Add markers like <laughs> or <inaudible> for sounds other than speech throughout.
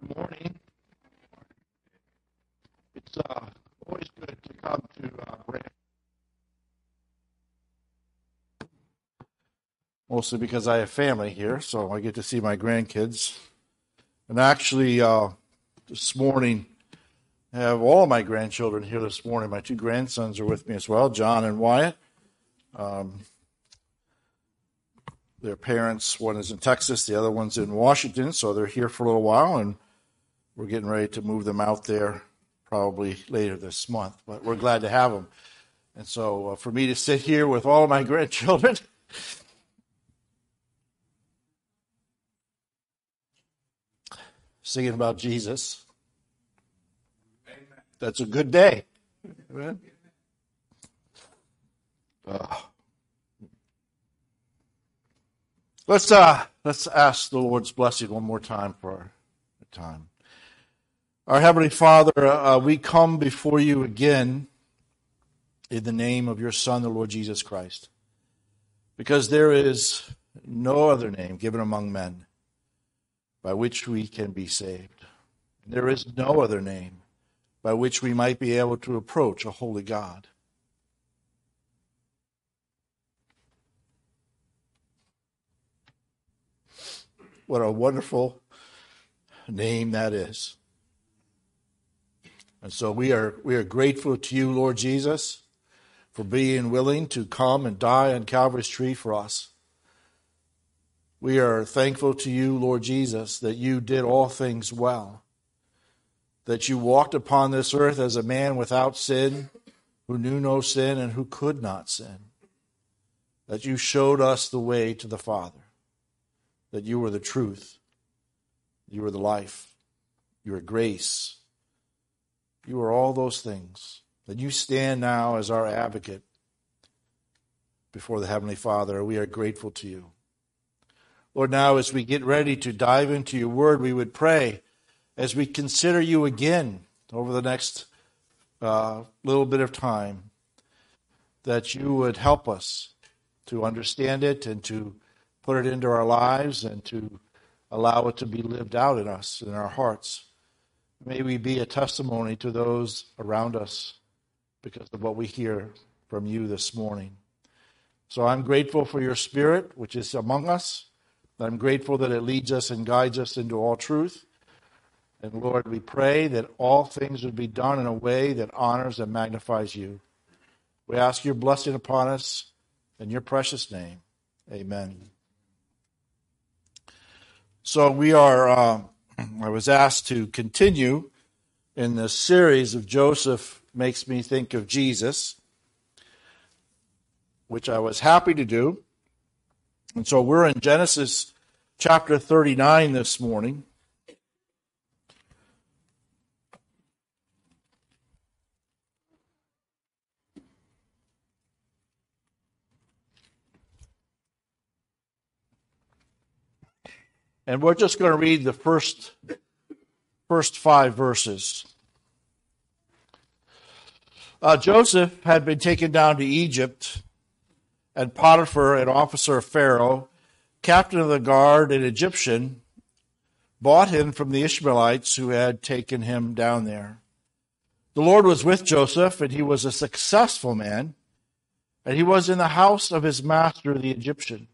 Good morning. It's uh, always good to come to uh, Grand. Mostly because I have family here, so I get to see my grandkids. And actually, uh, this morning, I have all of my grandchildren here this morning. My two grandsons are with me as well, John and Wyatt. Um, their parents, one is in Texas, the other one's in Washington, so they're here for a little while, and we're getting ready to move them out there probably later this month. But we're glad to have them. And so uh, for me to sit here with all of my <laughs> grandchildren, singing about Jesus, that's a good day. Amen. Uh, let's uh, let's ask the Lord's blessing one more time for our time. Our Heavenly Father, uh, we come before you again in the name of your Son, the Lord Jesus Christ, because there is no other name given among men by which we can be saved. There is no other name by which we might be able to approach a holy God. What a wonderful name that is. And so we are, we are grateful to you, Lord Jesus, for being willing to come and die on Calvary's tree for us. We are thankful to you, Lord Jesus, that you did all things well, that you walked upon this earth as a man without sin, who knew no sin and who could not sin, that you showed us the way to the Father, that you were the truth, you were the life, you were grace, you are all those things, that you stand now as our advocate before the Heavenly Father. We are grateful to you. Lord, now as we get ready to dive into your word, we would pray as we consider you again over the next uh, little bit of time that you would help us to understand it and to put it into our lives and to allow it to be lived out in us, in our hearts. May we be a testimony to those around us because of what we hear from you this morning. So I'm grateful for your spirit, which is among us. I'm grateful that it leads us and guides us into all truth. And Lord, we pray that all things would be done in a way that honors and magnifies you. We ask your blessing upon us in your precious name. Amen. So we are, uh, I was asked to continue in this series of Joseph Makes Me Think of Jesus, which I was happy to do. And so we're in Genesis chapter 39 this morning. And we're just going to read the first first five verses. Uh, Joseph had been taken down to Egypt and Potiphar, an officer of Pharaoh, captain of the guard, an Egyptian, bought him from the Ishmaelites who had taken him down there. The Lord was with Joseph, and he was a successful man, and he was in the house of his master, the Egyptian.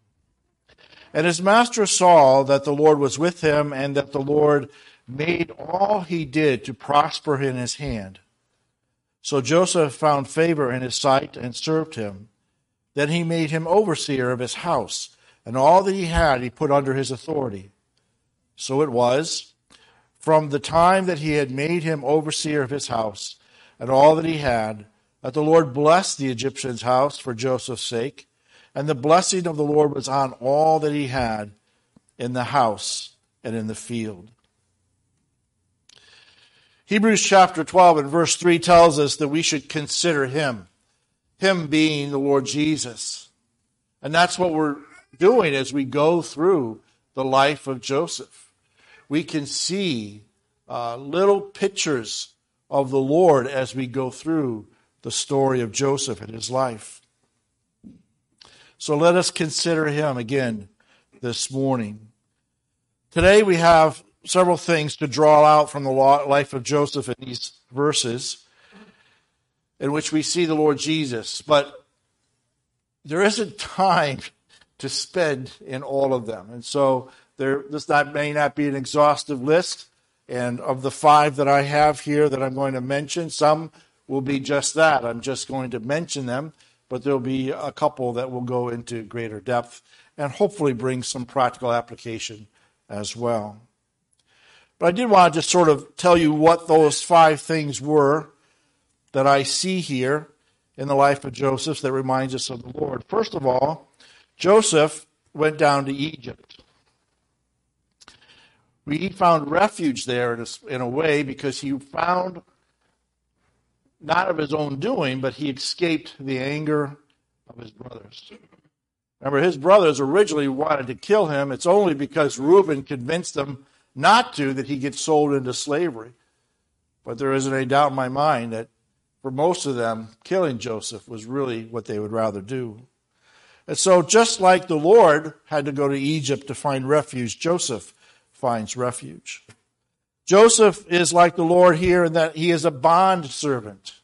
And his master saw that the Lord was with him, and that the Lord made all he did to prosper in his hand. So Joseph found favor in his sight and served him. Then he made him overseer of his house, and all that he had he put under his authority. So it was, from the time that he had made him overseer of his house, and all that he had, that the Lord blessed the Egyptian's house for Joseph's sake, and the blessing of the Lord was on all that he had in the house and in the field. Hebrews chapter 12 and verse 3 tells us that we should consider him. Him being the Lord Jesus. And that's what we're doing as we go through the life of Joseph. We can see uh, little pictures of the Lord as we go through the story of Joseph and his life. So let us consider him again this morning. Today we have several things to draw out from the life of Joseph in these verses in which we see the Lord Jesus, but there isn't <laughs> time to spend in all of them. And so there, this may not be an exhaustive list. And of the five that I have here that I'm going to mention, some will be just that. I'm just going to mention them, but there'll be a couple that will go into greater depth and hopefully bring some practical application as well. But I did want to just sort of tell you what those five things were that I see here in the life of Joseph that reminds us of the Lord. First of all, Joseph went down to Egypt. He found refuge there in a way because he found, not of his own doing, but he escaped the anger of his brothers. Remember, his brothers originally wanted to kill him. It's only because Reuben convinced them not to that he gets sold into slavery. But there isn't any doubt in my mind that for most of them, killing Joseph was really what they would rather do. And so, just like the Lord had to go to Egypt to find refuge, Joseph finds refuge. Joseph is like the Lord here in that he is a bond servant.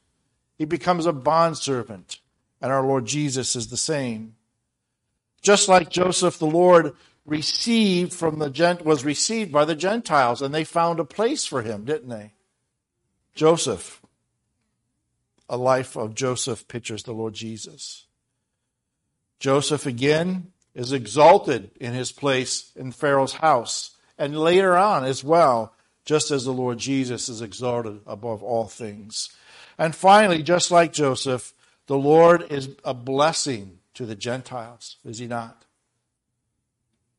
He becomes a bond servant, and our Lord Jesus is the same. Just like Joseph, the Lord received from the gent was received by the Gentiles, and they found a place for him, didn't they? Joseph, a life of Joseph pictures the Lord Jesus. Joseph again is exalted in his place in Pharaoh's house, and later on as well, just as the Lord Jesus is exalted above all things. And finally, just like Joseph, the Lord is a blessing to the Gentiles, is he not?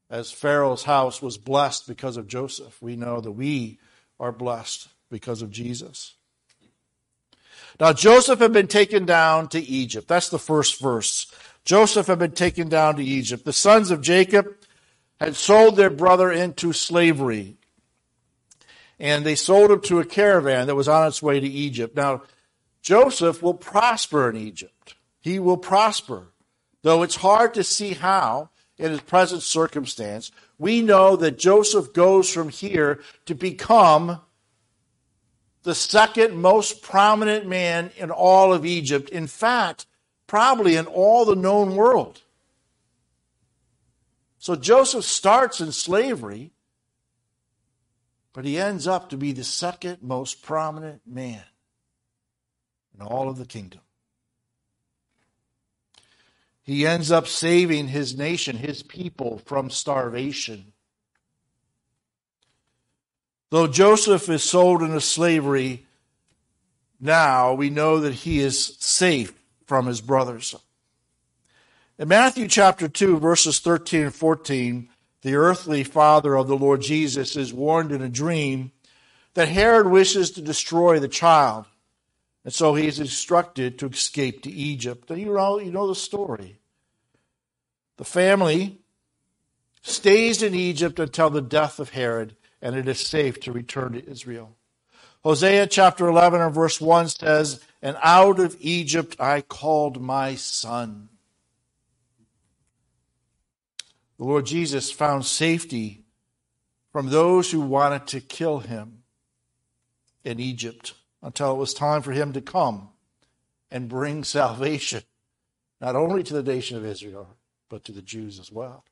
As Pharaoh's house was blessed because of Joseph, we know that we are blessed because of Jesus. Now, Joseph had been taken down to Egypt. That's the first verse. Joseph had been taken down to Egypt. The sons of Jacob had sold their brother into slavery. And they sold him to a caravan that was on its way to Egypt. Now, Joseph will prosper in Egypt. He will prosper. Though it's hard to see how in his present circumstance, we know that Joseph goes from here to become the second most prominent man in all of Egypt. In fact, probably in all the known world. So Joseph starts in slavery, but he ends up to be the second most prominent man in all of the kingdom. He ends up saving his nation, his people, from starvation. Though Joseph is sold into slavery now, we know that he is safe from his brothers. In Matthew chapter 2, verses 13 and 14, the earthly father of the Lord Jesus is warned in a dream that Herod wishes to destroy the child. And so he is instructed to escape to Egypt. You know, you know the story. The family stays in Egypt until the death of Herod, and it is safe to return to Israel. Hosea chapter 11 and verse 1 says, And out of Egypt I called my son. The Lord Jesus found safety from those who wanted to kill him in Egypt until it was time for him to come and bring <laughs> salvation, not only to the nation of Israel, but to the Jews as well.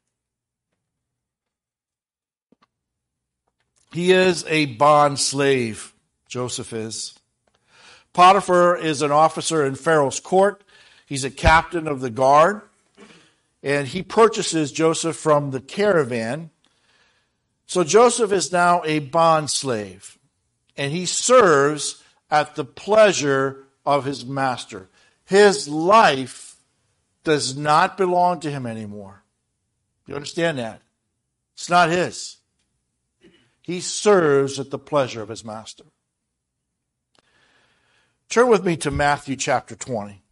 He is a bond slave, Joseph is. Potiphar is an officer in Pharaoh's court. He's a captain of the guard. And he purchases Joseph from the caravan. So Joseph is now a bond slave. And he serves at the pleasure of his master. His life does not belong to him anymore. You understand that? It's not his. He serves at the pleasure of his master. Turn with me to Matthew chapter 20.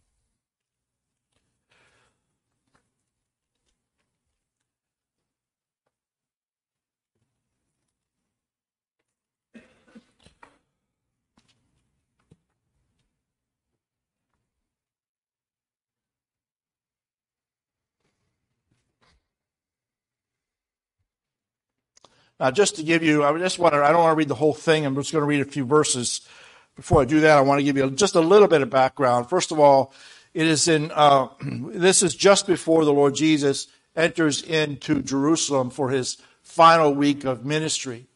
Now, just to give you, I just want to, I don't want to read the whole thing. I'm just going to read a few verses. Before I do that, I want to give you just a little bit of background. First of all, it is in, uh, <clears throat> this is just before the Lord Jesus enters into Jerusalem for his final week of ministry.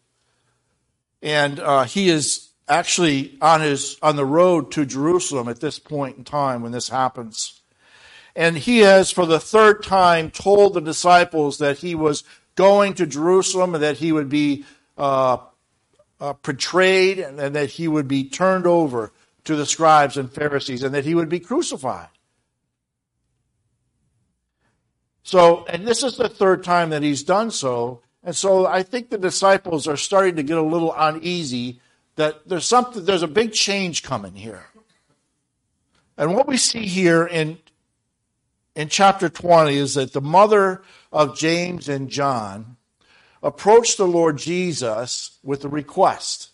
And uh, he is actually on his on the road to Jerusalem at this point in time when this happens. And he has for the third time told the disciples that he was going to Jerusalem and that he would be uh, uh, portrayed and, and that he would be turned over to the scribes and Pharisees and that he would be crucified. So, and this is the third time that he's done so. And so I think the disciples are starting to get a little uneasy that there's something, there's a big change coming here. And what we see here in, in chapter 20 is that the mother of James and John approached the Lord Jesus with a request.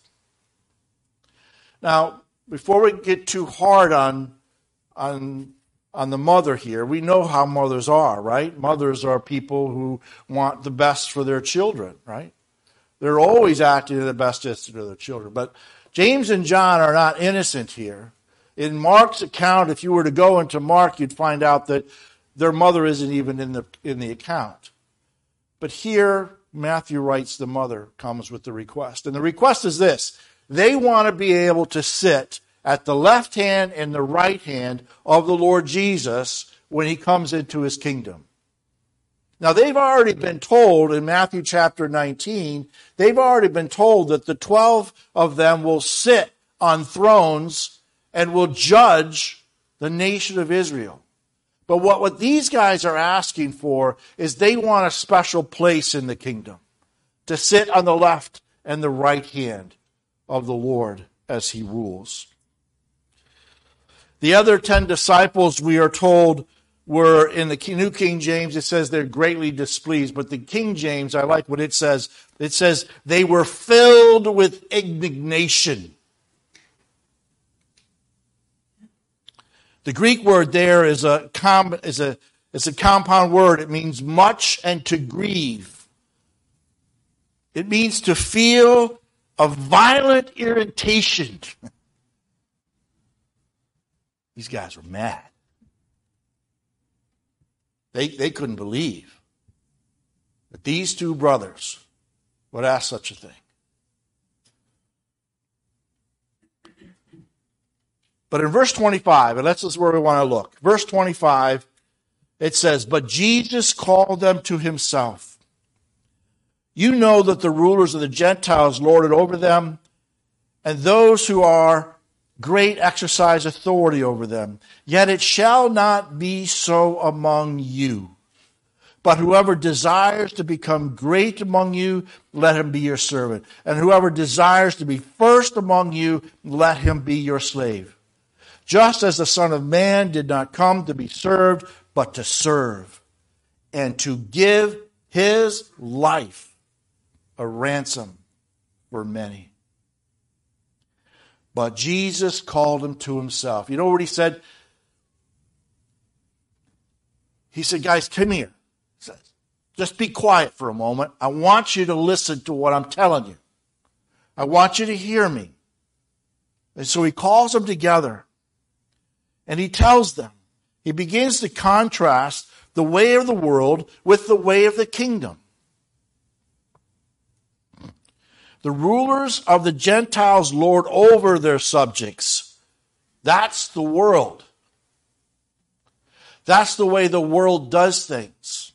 Now, before we get too hard on, on, on the mother here, we know how mothers are, right? Mothers are people who want the best for their children, right? They're always acting in the best interest of their children. But James and John are not innocent here. In Mark's account, if you were to go into Mark, you'd find out that their mother isn't even in the, in the account. But here, Matthew writes the mother comes with the request. And the request is this they want to be able to sit at the left hand and the right hand of the Lord Jesus when he comes into his kingdom. Now, they've already been told in Matthew chapter 19, they've already been told that the 12 of them will sit on thrones and will judge the nation of Israel. But what, what these guys are asking for is they want a special place in the kingdom to sit on the left and the right hand of the Lord as he rules. The other 10 disciples, we are told, were in the New King James, it says they're greatly displeased. But the King James, I like what it says. It says they were filled with indignation. The Greek word there is a, com, is a, is a compound word. It means much and to grieve. It means to feel a violent irritation. <laughs> These guys were mad. They, they couldn't believe that these two brothers would ask such a thing. But in verse 25, and that's where we want to look. Verse 25, it says, But Jesus called them to himself. You know that the rulers of the Gentiles lord it over them, and those who are great exercise authority over them. Yet it shall not be so among you. But whoever desires to become great among you, let him be your servant. And whoever desires to be first among you, let him be your slave just as the Son of Man did not come to be served, but to serve, and to give his life a ransom for many. But Jesus called him to himself. You know what he said? He said, Guys, come here. Just be quiet for a moment. I want you to listen to what I'm telling you. I want you to hear me. And so he calls them together and he tells them, he begins to contrast the way of the world with the way of the kingdom. The rulers of the Gentiles lord over their subjects. That's the world. That's the way the world does things.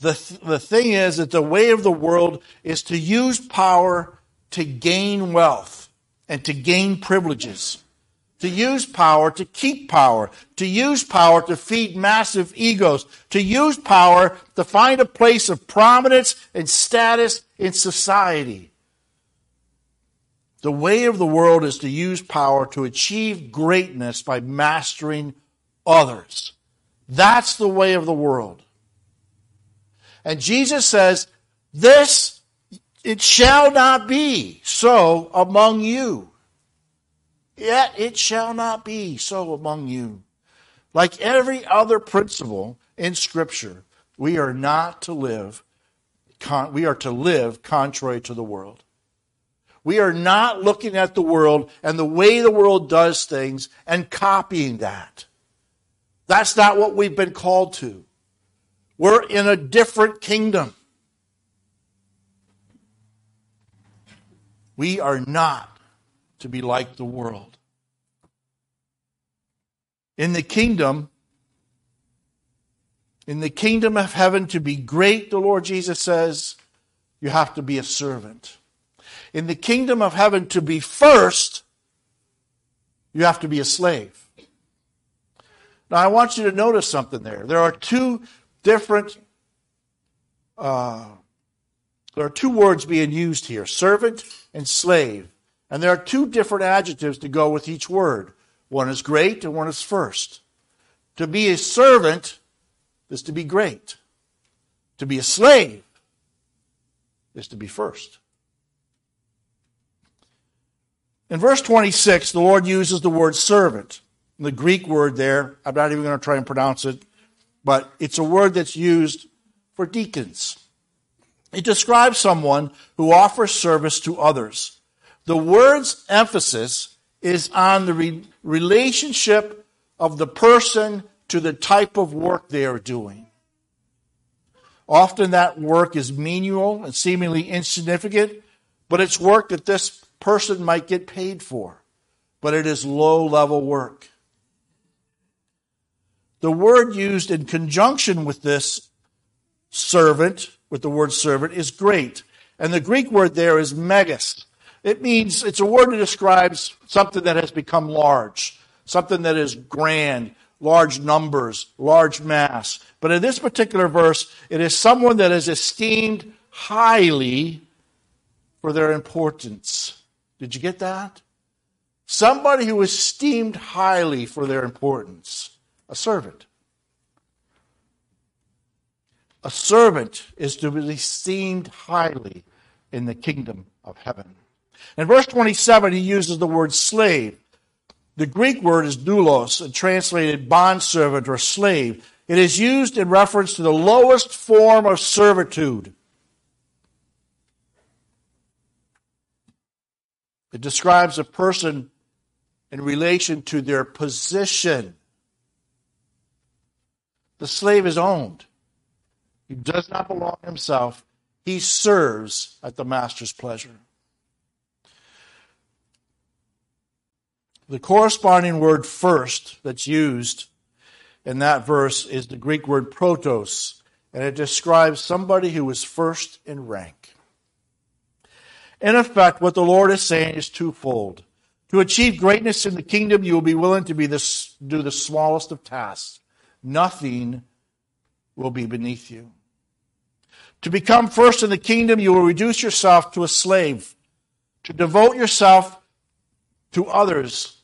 The, th- the thing is that the way of the world is to use power to gain wealth and to gain privileges, to use power to keep power, to use power to feed massive egos, to use power to find a place of prominence and status in society. The way of the world is to use power to achieve greatness by mastering others. That's the way of the world. And Jesus says, this it shall not be so among you. Yet it shall not be so among you. Like every other principle in Scripture, we are not to live we are to live contrary to the world. We are not looking at the world and the way the world does things and copying that. That's not what we've been called to. We're in a different kingdom. We are not to be like the world. In the kingdom, in the kingdom of heaven, to be great, the Lord Jesus says, you have to be a servant. In the kingdom of heaven, to be first, you have to be a slave. Now, I want you to notice something there. There are two different, uh, there are two words being used here servant and slave. And there are two different adjectives to go with each word. One is great and one is first. To be a servant is to be great. To be a slave is to be first. In verse 26, the Lord uses the word servant. The Greek word there, I'm not even going to try and pronounce it, but it's a word that's used for deacons. It describes someone who offers service to others. The word's emphasis is on the re- relationship of the person to the type of work they are doing. Often that work is menial and seemingly insignificant, but it's work that this person might get paid for. But it is low level work. The word used in conjunction with this servant, with the word servant, is great. And the Greek word there is megas. It means, it's a word that describes something that has become large, something that is grand, large numbers, large mass. But in this particular verse, it is someone that is esteemed highly for their importance. Did you get that? Somebody who is esteemed highly for their importance a servant. A servant is to be esteemed highly in the kingdom of heaven. In verse 27, he uses the word slave. The Greek word is doulos, translated bondservant or slave. It is used in reference to the lowest form of servitude. It describes a person in relation to their position the slave is owned. He does not belong himself. He serves at the master's pleasure. The corresponding word first that's used in that verse is the Greek word protos, and it describes somebody who is first in rank. In effect, what the Lord is saying is twofold. To achieve greatness in the kingdom, you will be willing to be this, do the smallest of tasks nothing will be beneath you. To become first in the kingdom, you will reduce yourself to a slave, to devote yourself to others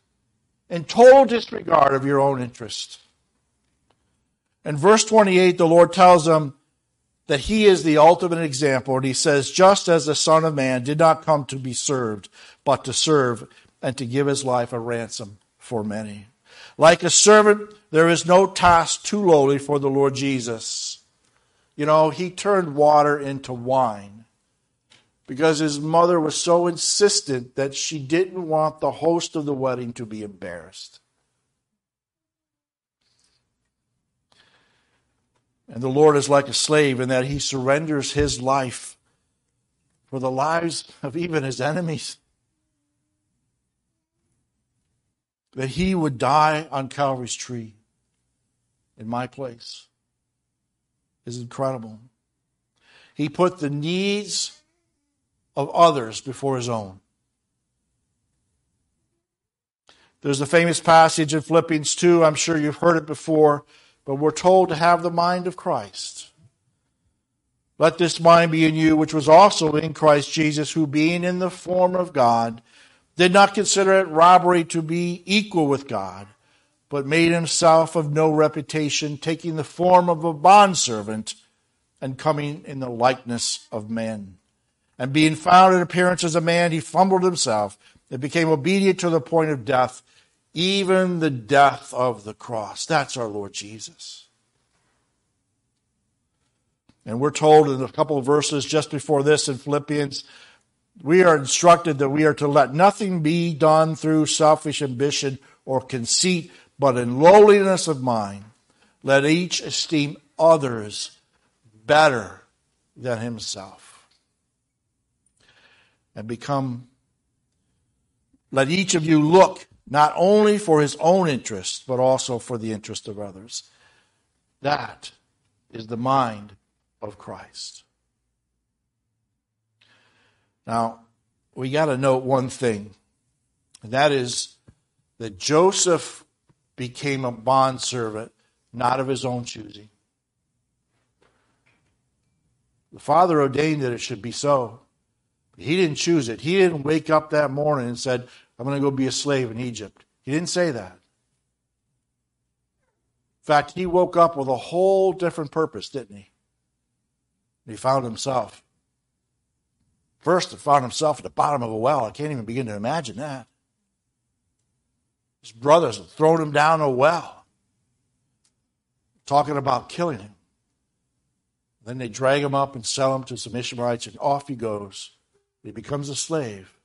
in total disregard of your own interest. In verse 28, the Lord tells them that He is the ultimate example, and He says, Just as the Son of Man did not come to be served, but to serve and to give His life a ransom for many. Like a servant, there is no task too lowly for the Lord Jesus. You know, he turned water into wine because his mother was so insistent that she didn't want the host of the wedding to be embarrassed. And the Lord is like a slave in that he surrenders his life for the lives of even his enemies. that he would die on Calvary's tree in my place is incredible. He put the needs of others before his own. There's a famous passage in Philippians 2. I'm sure you've heard it before, but we're told to have the mind of Christ. Let this mind be in you, which was also in Christ Jesus, who being in the form of God, did not consider it robbery to be equal with God, but made himself of no reputation, taking the form of a bondservant and coming in the likeness of men. And being found in appearance as a man, he humbled himself and became obedient to the point of death, even the death of the cross. That's our Lord Jesus. And we're told in a couple of verses just before this in Philippians, we are instructed that we are to let nothing be done through selfish ambition or conceit, but in lowliness of mind, let each esteem others better than himself. And become, let each of you look not only for his own interest, but also for the interest of others. That is the mind of Christ. Now, we got to note one thing, and that is that Joseph became a bondservant, not of his own choosing. The father ordained that it should be so. He didn't choose it. He didn't wake up that morning and said, I'm going to go be a slave in Egypt. He didn't say that. In fact, he woke up with a whole different purpose, didn't he? He found himself. First, he found himself at the bottom of a well. I can't even begin to imagine that. His brothers had thrown him down a well, talking about killing him. Then they drag him up and sell him to some Ishmaelites, and off he goes. He becomes a slave,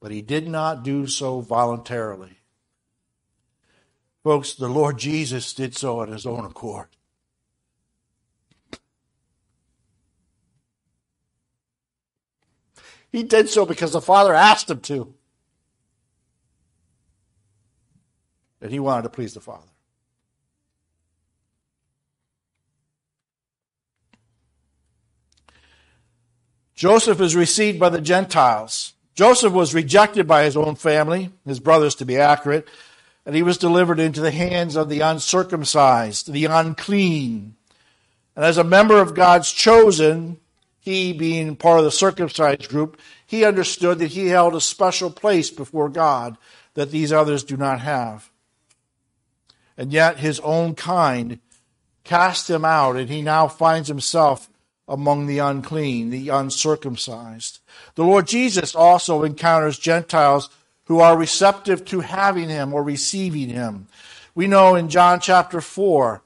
but he did not do so voluntarily. Folks, the Lord Jesus did so at his own accord. He did so because the Father asked him to. And he wanted to please the Father. Joseph is received by the Gentiles. Joseph was rejected by his own family, his brothers to be accurate, and he was delivered into the hands of the uncircumcised, the unclean. And as a member of God's chosen, he being part of the circumcised group, he understood that he held a special place before God that these others do not have. And yet his own kind cast him out, and he now finds himself among the unclean, the uncircumcised. The Lord Jesus also encounters Gentiles who are receptive to having him or receiving him. We know in John chapter 4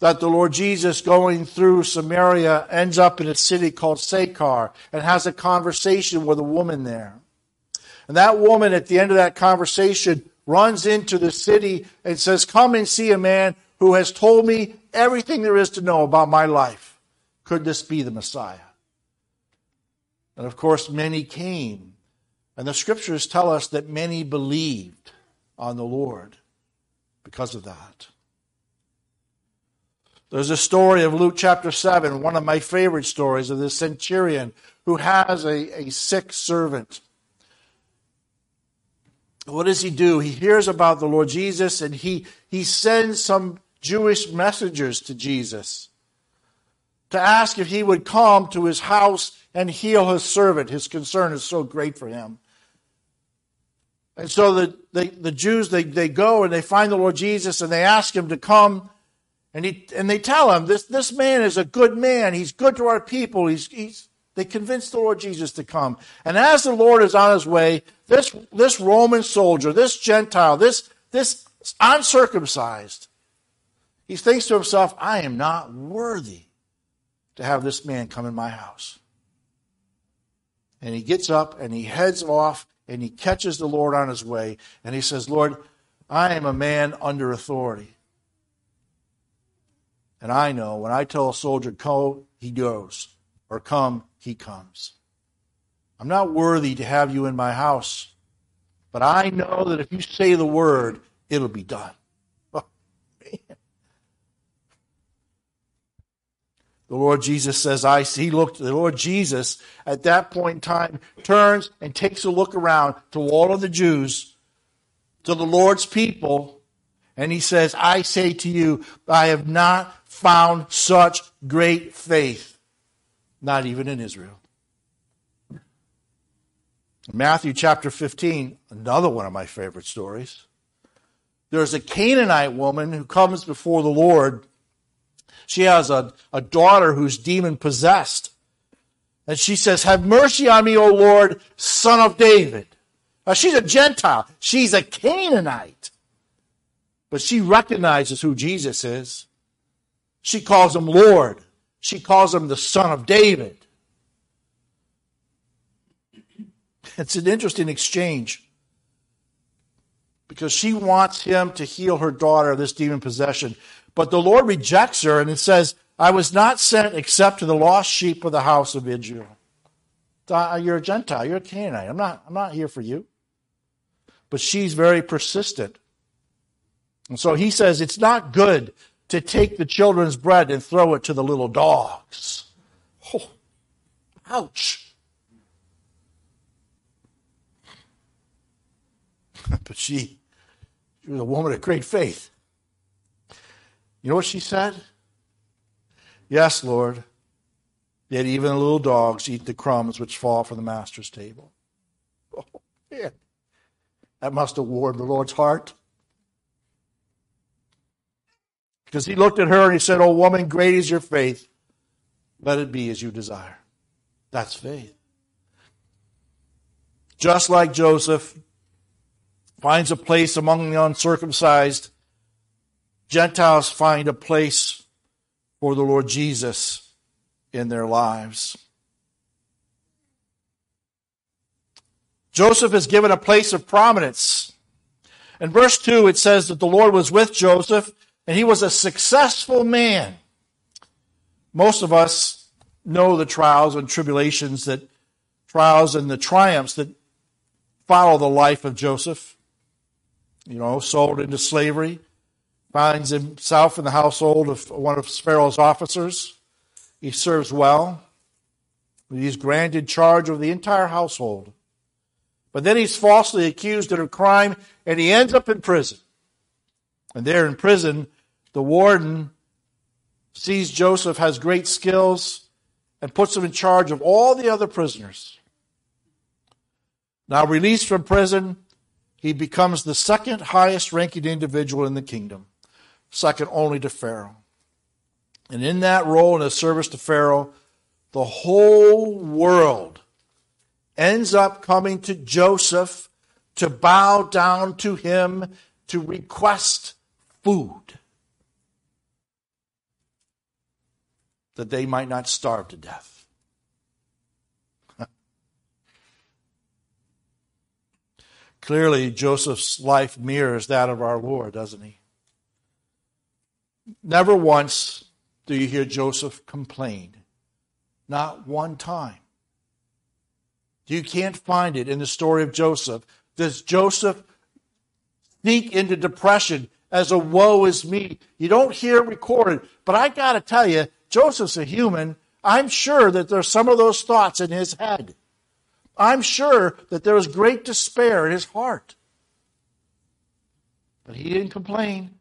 that the Lord Jesus going through Samaria ends up in a city called Sychar and has a conversation with a woman there. And that woman at the end of that conversation runs into the city and says, come and see a man who has told me everything there is to know about my life. Could this be the Messiah? And of course, many came. And the scriptures tell us that many believed on the Lord because of that. There's a story of Luke chapter 7, one of my favorite stories of this centurion who has a, a sick servant. What does he do? He hears about the Lord Jesus and he, he sends some Jewish messengers to Jesus to ask if he would come to his house and heal his servant. His concern is so great for him. And so the, the, the Jews, they, they go and they find the Lord Jesus and they ask him to come. And, he, and they tell him, this, this man is a good man. He's good to our people. He's, he's, they convince the Lord Jesus to come. And as the Lord is on his way, this, this Roman soldier, this Gentile, this, this uncircumcised, he thinks to himself, I am not worthy to have this man come in my house. And he gets up and he heads off and he catches the Lord on his way and he says, Lord, I am a man under authority. And I know when I tell a soldier, go, he goes, or come, he comes. I'm not worthy to have you in my house, but I know that if you say the word, it'll be done. <laughs> Oh, the Lord Jesus says, I see. He looked, the Lord Jesus at that point in time turns and takes a look around to all of the Jews, to the Lord's people, and he says, I say to you, I have not found such great faith, not even in Israel. Matthew chapter 15, another one of my favorite stories. There's a Canaanite woman who comes before the Lord she has a, a daughter who's demon possessed. And she says, Have mercy on me, O Lord, son of David. Now, she's a Gentile. She's a Canaanite. But she recognizes who Jesus is. She calls him Lord. She calls him the son of David. It's an interesting exchange because she wants him to heal her daughter of this demon possession. But the Lord rejects her and it says, I was not sent except to the lost sheep of the house of Israel. Uh, you're a Gentile, you're a Canaanite. I'm not, I'm not here for you. But she's very persistent. And so he says, It's not good to take the children's bread and throw it to the little dogs. Oh, ouch. <laughs> but she, she was a woman of great faith. You know what she said? Yes, Lord. Yet even the little dogs eat the crumbs which fall from the master's table. Oh, man. That must have warmed the Lord's heart. Because he looked at her and he said, Oh, woman, great is your faith. Let it be as you desire. That's faith. Just like Joseph finds a place among the uncircumcised, Gentiles find a place for the Lord Jesus in their lives. Joseph is given a place of prominence. In verse 2, it says that the Lord was with Joseph and he was a successful man. Most of us know the trials and tribulations that, trials and the triumphs that follow the life of Joseph. You know, sold into slavery, finds himself in the household of one of Pharaoh's officers. He serves well. He's granted charge of the entire household. But then he's falsely accused of a crime and he ends up in prison. And there in prison, the warden sees Joseph has great skills and puts him in charge of all the other prisoners. Now, released from prison, he becomes the second highest ranking individual in the kingdom second only to Pharaoh. And in that role in his service to Pharaoh, the whole world ends up coming to Joseph to bow down to him to request food that they might not starve to death. <laughs> Clearly, Joseph's life mirrors that of our Lord, doesn't he? Never once do you hear Joseph complain. Not one time. You can't find it in the story of Joseph. Does Joseph sneak into depression as a woe is me? You don't hear it recorded. But I got to tell you, Joseph's a human. I'm sure that there's some of those thoughts in his head. I'm sure that there was great despair in his heart. But he didn't complain.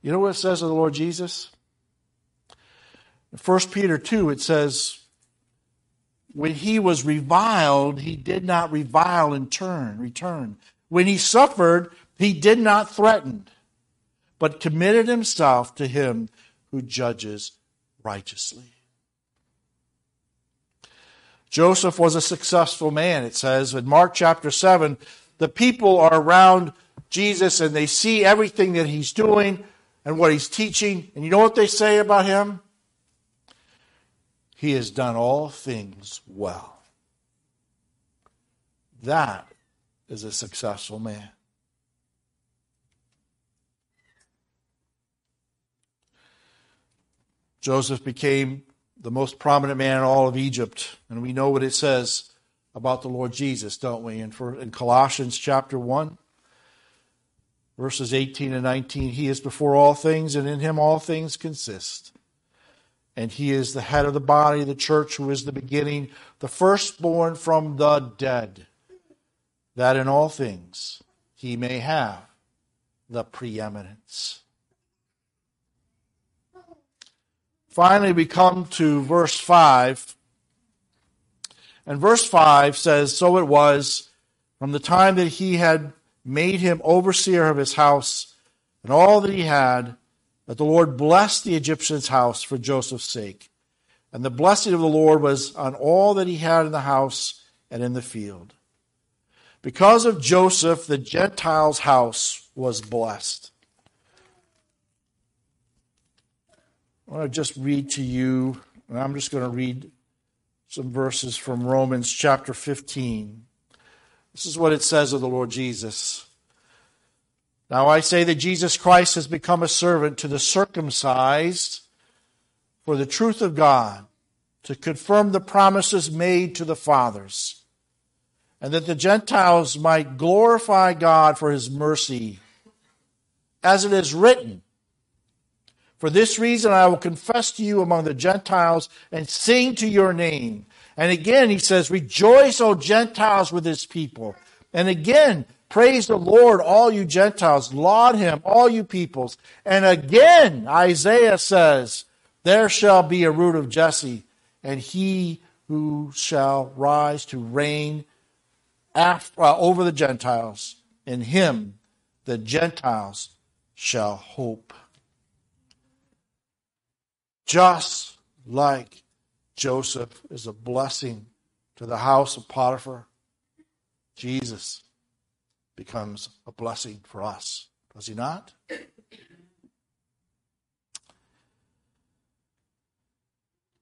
You know what it says of the Lord Jesus? In 1 Peter 2, it says, When he was reviled, he did not revile in turn, return. When he suffered, he did not threaten, but committed himself to him who judges righteously. Joseph was a successful man, it says in Mark chapter 7. The people are around Jesus and they see everything that he's doing and what he's teaching. And you know what they say about him? He has done all things well. That is a successful man. Joseph became the most prominent man in all of Egypt, and we know what it says about the Lord Jesus, don't we? In, for, in Colossians chapter 1, verses 18 and 19 He is before all things, and in Him all things consist. And He is the head of the body, the church, who is the beginning, the firstborn from the dead, that in all things He may have the preeminence. Finally, we come to verse 5. And verse 5 says, So it was from the time that he had made him overseer of his house and all that he had, that the Lord blessed the Egyptian's house for Joseph's sake. And the blessing of the Lord was on all that he had in the house and in the field. Because of Joseph, the Gentile's house was blessed. I want to just read to you, and I'm just going to read some verses from Romans chapter 15. This is what it says of the Lord Jesus. Now I say that Jesus Christ has become a servant to the circumcised for the truth of God, to confirm the promises made to the fathers, and that the Gentiles might glorify God for his mercy. As it is written, For this reason I will confess to you among the Gentiles and sing to your name. And again he says, Rejoice, O Gentiles, with his people. And again, Praise the Lord, all you Gentiles. Laud him, all you peoples. And again, Isaiah says, There shall be a root of Jesse, and he who shall rise to reign after, uh, over the Gentiles. In him the Gentiles shall hope. Just like Joseph is a blessing to the house of Potiphar, Jesus becomes a blessing for us. Does he not?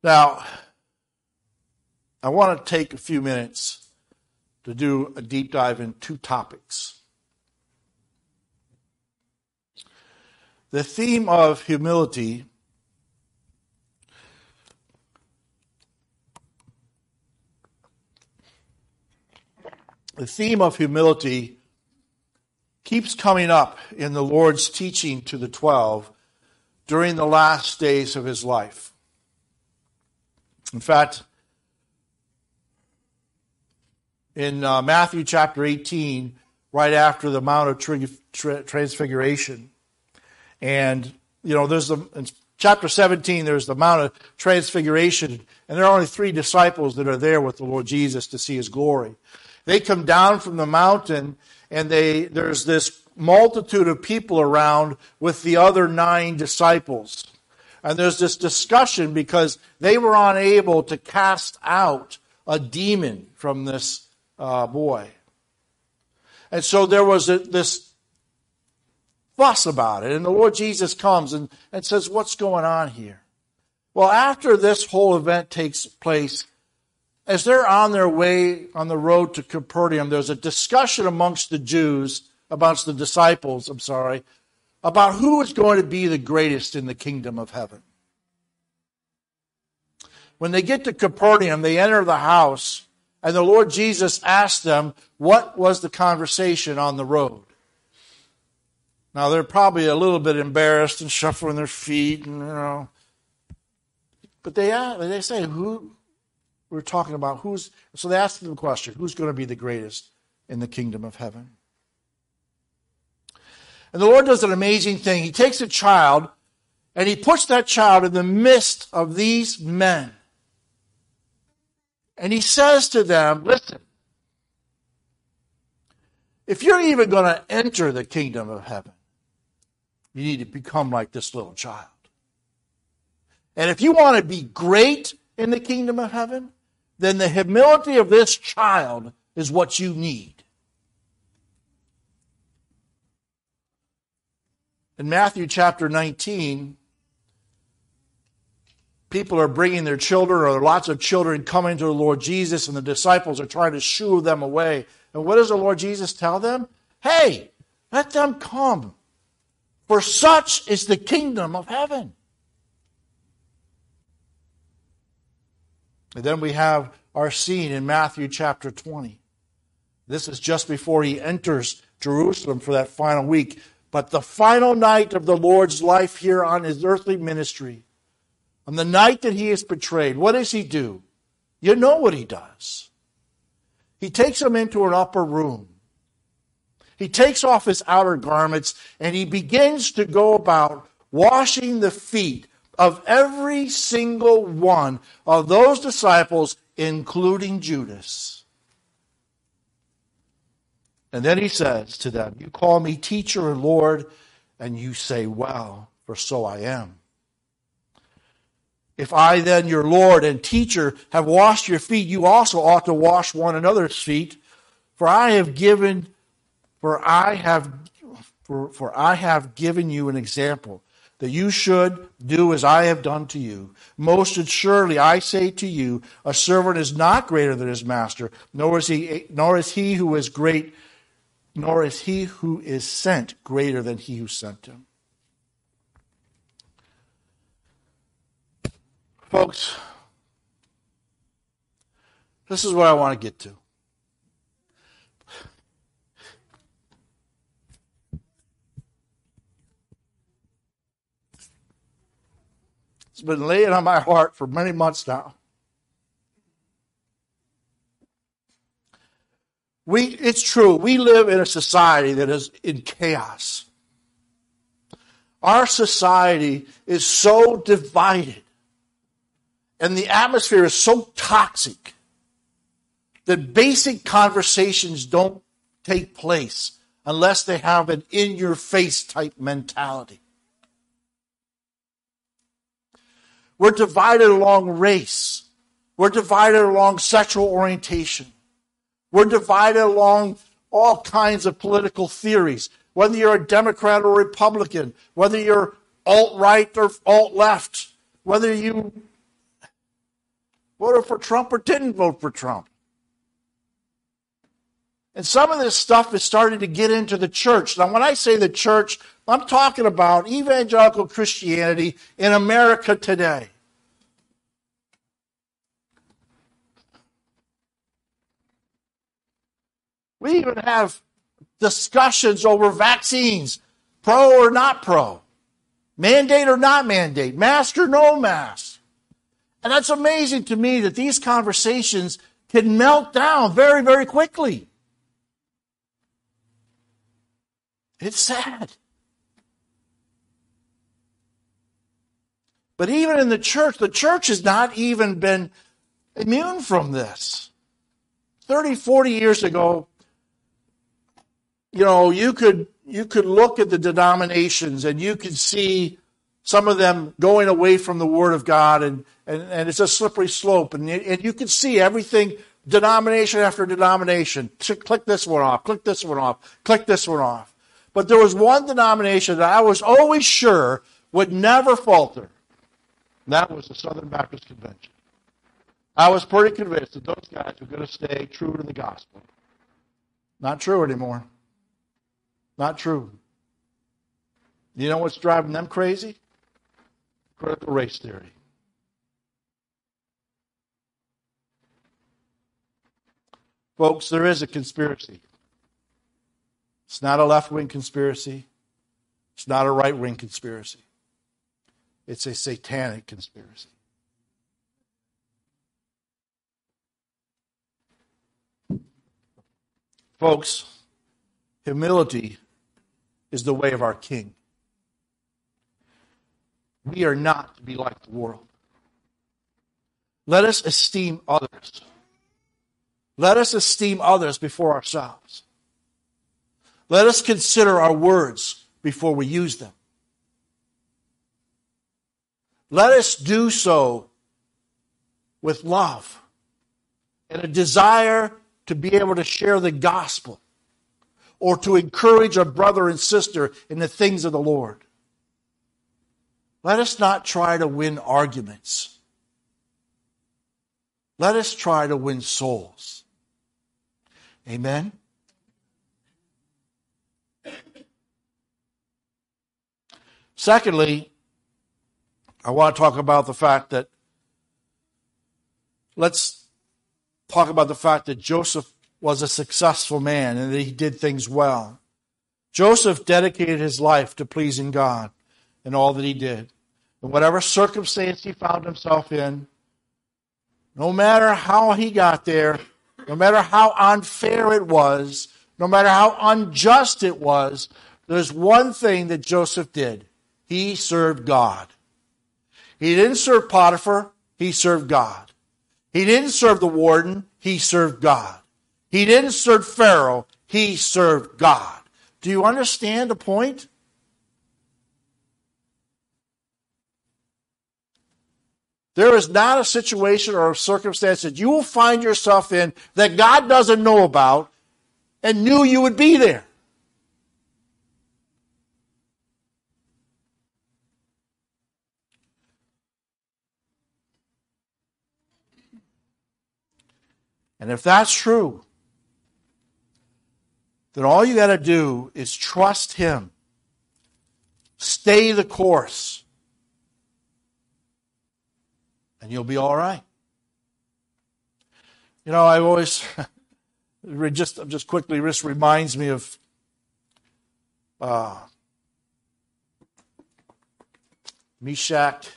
Now, I want to take a few minutes to do a deep dive in two topics. The theme of humility the theme of humility keeps coming up in the Lord's teaching to the 12 during the last days of his life. In fact, in uh, Matthew chapter 18, right after the Mount of Tri- Tri- Transfiguration, and you know, there's the in chapter 17, there's the Mount of Transfiguration, and there are only three disciples that are there with the Lord Jesus to see his glory. They come down from the mountain and they, there's this multitude of people around with the other nine disciples. And there's this discussion because they were unable to cast out a demon from this uh, boy. And so there was a, this fuss about it. And the Lord Jesus comes and, and says, What's going on here? Well, after this whole event takes place, as they're on their way on the road to Capernaum, there's a discussion amongst the Jews, amongst the disciples, I'm sorry, about who is going to be the greatest in the kingdom of heaven. When they get to Capernaum, they enter the house, and the Lord Jesus asks them, What was the conversation on the road? Now, they're probably a little bit embarrassed and shuffling their feet, and, you know. But they, uh, they say, Who, we're talking about who's, so they asked the question who's going to be the greatest in the kingdom of heaven? And the Lord does an amazing thing. He takes a child and he puts that child in the midst of these men. And he says to them, listen, if you're even going to enter the kingdom of heaven, you need to become like this little child. And if you want to be great in the kingdom of heaven, then the humility of this child is what you need. In Matthew chapter 19, people are bringing their children, or lots of children coming to the Lord Jesus, and the disciples are trying to shoo them away. And what does the Lord Jesus tell them? Hey, let them come, for such is the kingdom of heaven. And then we have our scene in Matthew chapter 20. This is just before he enters Jerusalem for that final week. But the final night of the Lord's life here on his earthly ministry, on the night that he is betrayed, what does he do? You know what he does. He takes him into an upper room. He takes off his outer garments and he begins to go about washing the feet of every single one of those disciples, including Judas. And then he says to them, You call me teacher and Lord, and you say, Well, for so I am. If I then, your Lord and teacher, have washed your feet, you also ought to wash one another's feet. For I have given, for I have, for, for I have given you an example that you should do as I have done to you. Most assuredly, I say to you, a servant is not greater than his master, nor is he, nor is he who is great, nor is he who is sent greater than he who sent him. Folks, this is what I want to get to. It's been laying on my heart for many months now. We, it's true, we live in a society that is in chaos. Our society is so divided and the atmosphere is so toxic that basic conversations don't take place unless they have an in your face type mentality. We're divided along race. We're divided along sexual orientation. We're divided along all kinds of political theories. Whether you're a Democrat or Republican, whether you're alt right or alt left, whether you voted for Trump or didn't vote for Trump. And some of this stuff is starting to get into the church. Now, when I say the church, I'm talking about evangelical Christianity in America today. We even have discussions over vaccines, pro or not pro, mandate or not mandate, mask or no mask. And that's amazing to me that these conversations can melt down very, very quickly. It's sad. But even in the church, the church has not even been immune from this. 30, 40 years ago, you know, you could you could look at the denominations and you could see some of them going away from the Word of God, and, and, and it's a slippery slope. And, and you can see everything, denomination after denomination. Click this one off, click this one off, click this one off. But there was one denomination that I was always sure would never falter. And that was the Southern Baptist Convention. I was pretty convinced that those guys were going to stay true to the gospel. Not true anymore. Not true. You know what's driving them crazy? Critical race theory. Folks, there is a conspiracy. It's not a left wing conspiracy. It's not a right wing conspiracy. It's a satanic conspiracy. Folks, humility is the way of our King. We are not to be like the world. Let us esteem others. Let us esteem others before ourselves. Let us consider our words before we use them. Let us do so with love and a desire to be able to share the gospel or to encourage a brother and sister in the things of the Lord. Let us not try to win arguments. Let us try to win souls. Amen. Secondly, I want to talk about the fact that, let's talk about the fact that Joseph was a successful man and that he did things well. Joseph dedicated his life to pleasing God in all that he did. In whatever circumstance he found himself in, no matter how he got there, no matter how unfair it was, no matter how unjust it was, there's one thing that Joseph did. He served God. He didn't serve Potiphar, he served God. He didn't serve the warden, he served God. He didn't serve Pharaoh, he served God. Do you understand the point? There is not a situation or a circumstance that you will find yourself in that God doesn't know about and knew you would be there. And if that's true, then all you got to do is trust Him. Stay the course. And you'll be all right. You know, I always <laughs> just just quickly this reminds me of uh, Meshach.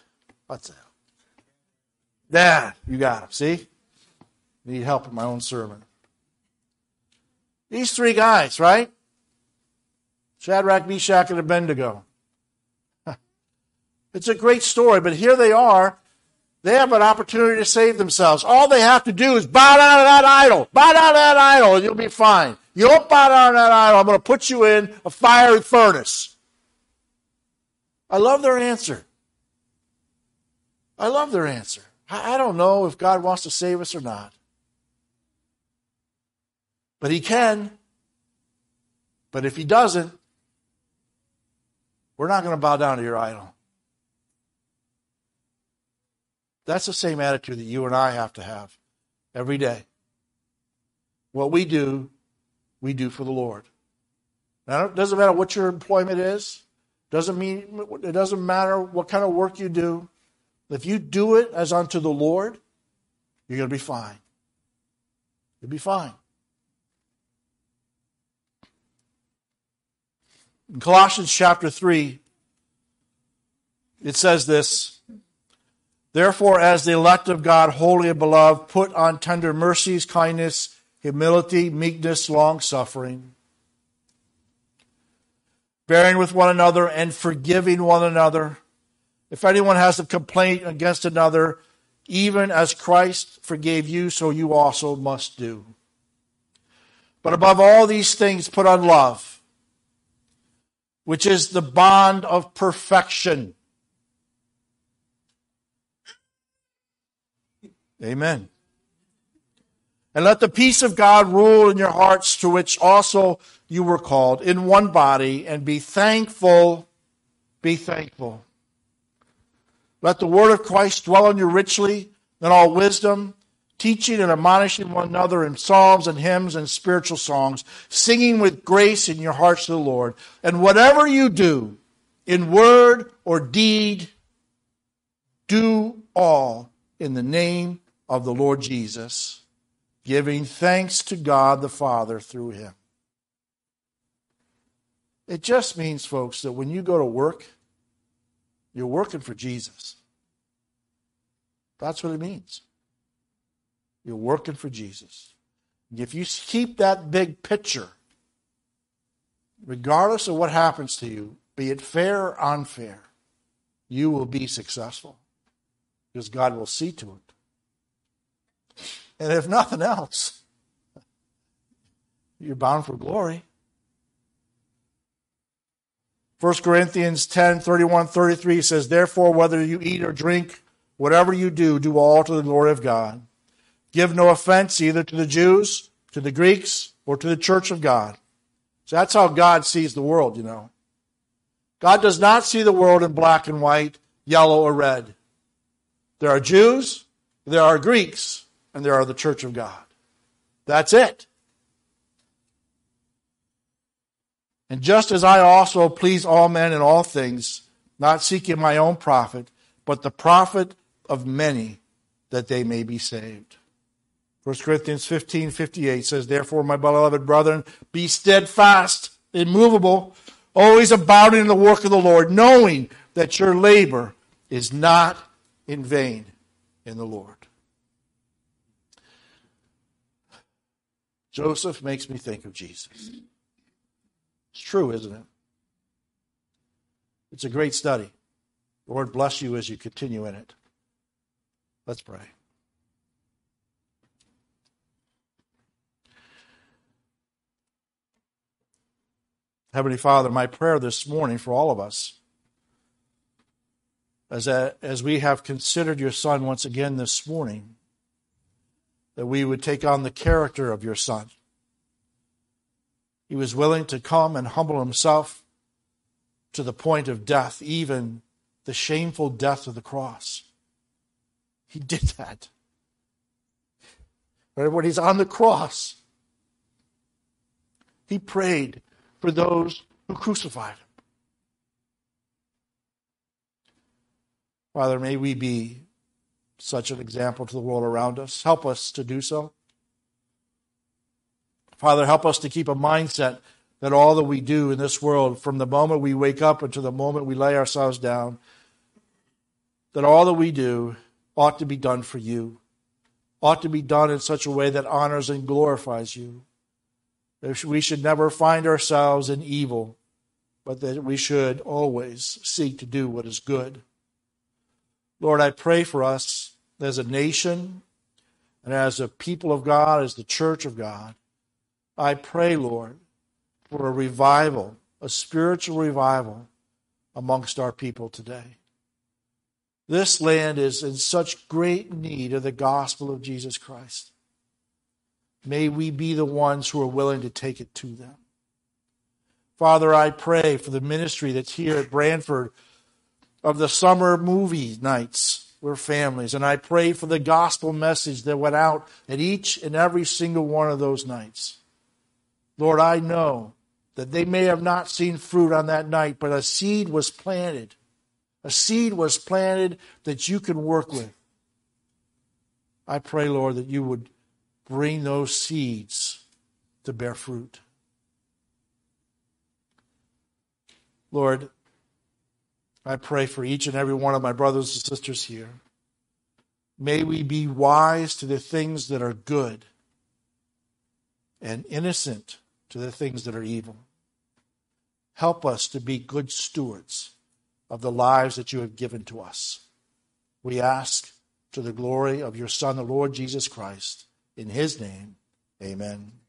What's that? Yeah, you got him. See? Need help in my own sermon. These three guys, right? Shadrach, Meshach, and Abednego. <laughs> It's a great story, but here they are. They have an opportunity to save themselves. All they have to do is bow down to that idol. Bow down to that idol, and you'll be fine. You don't bow down to that idol, I'm going to put you in a fiery furnace. I love their answer. I love their answer. I don't know if God wants to save us or not. But He can. But if He doesn't, we're not going to bow down to your idol. That's the same attitude that you and I have to have every day. What we do, we do for the Lord. Now, it doesn't matter what your employment is. Doesn't mean it doesn't matter what kind of work you do. If you do it as unto the Lord, you're going to be fine. You'll be fine. In Colossians chapter 3, it says this Therefore, as the elect of God, holy and beloved, put on tender mercies, kindness, humility, meekness, long suffering, bearing with one another and forgiving one another. If anyone has a complaint against another, even as Christ forgave you, so you also must do. But above all these things, put on love which is the bond of perfection. Amen. And let the peace of God rule in your hearts, to which also you were called, in one body, and be thankful. Be thankful. Let the word of Christ dwell in you richly in all wisdom teaching and admonishing one another in psalms and hymns and spiritual songs, singing with grace in your hearts to the Lord. And whatever you do, in word or deed, do all in the name of the Lord Jesus, giving thanks to God the Father through him. It just means, folks, that when you go to work, you're working for Jesus. That's what it means. You're working for Jesus. If you keep that big picture, regardless of what happens to you, be it fair or unfair, you will be successful because God will see to it. And if nothing else, you're bound for glory. 1 Corinthians 10 31 33 says, Therefore, whether you eat or drink, whatever you do, do all to the glory of God. Give no offense either to the Jews, to the Greeks, or to the church of God. So that's how God sees the world, you know. God does not see the world in black and white, yellow or red. There are Jews, there are Greeks, and there are the church of God. That's it. And just as I also please all men in all things, not seeking my own profit, but the profit of many, that they may be saved. 1 Corinthians 15, 58 says, Therefore, my beloved brethren, be steadfast, immovable, always abounding in the work of the Lord, knowing that your labor is not in vain in the Lord. Joseph makes me think of Jesus. It's true, isn't it? It's a great study. Lord bless you as you continue in it. Let's pray. Heavenly Father, my prayer this morning for all of us, as, a, as we have considered your Son once again this morning, that we would take on the character of your Son. He was willing to come and humble himself to the point of death, even the shameful death of the cross. He did that. or when he's on the cross, he prayed for those who crucified him. Father, may we be such an example to the world around us. Help us to do so. Father, help us to keep a mindset that all that we do in this world, from the moment we wake up until the moment we lay ourselves down, that all that we do ought to be done for you, ought to be done in such a way that honors and glorifies you. We should never find ourselves in evil, but that we should always seek to do what is good. Lord, I pray for us as a nation and as a people of God, as the church of God. I pray, Lord, for a revival, a spiritual revival amongst our people today. This land is in such great need of the gospel of Jesus Christ. May we be the ones who are willing to take it to them. Father, I pray for the ministry that's here at Branford of the summer movie nights with families. And I pray for the gospel message that went out at each and every single one of those nights. Lord, I know that they may have not seen fruit on that night, but a seed was planted. A seed was planted that you can work with. I pray, Lord, that you would bring those seeds to bear fruit. Lord, I pray for each and every one of my brothers and sisters here. May we be wise to the things that are good and innocent to the things that are evil. Help us to be good stewards of the lives that you have given to us. We ask to the glory of your Son, the Lord Jesus Christ. In his name, amen.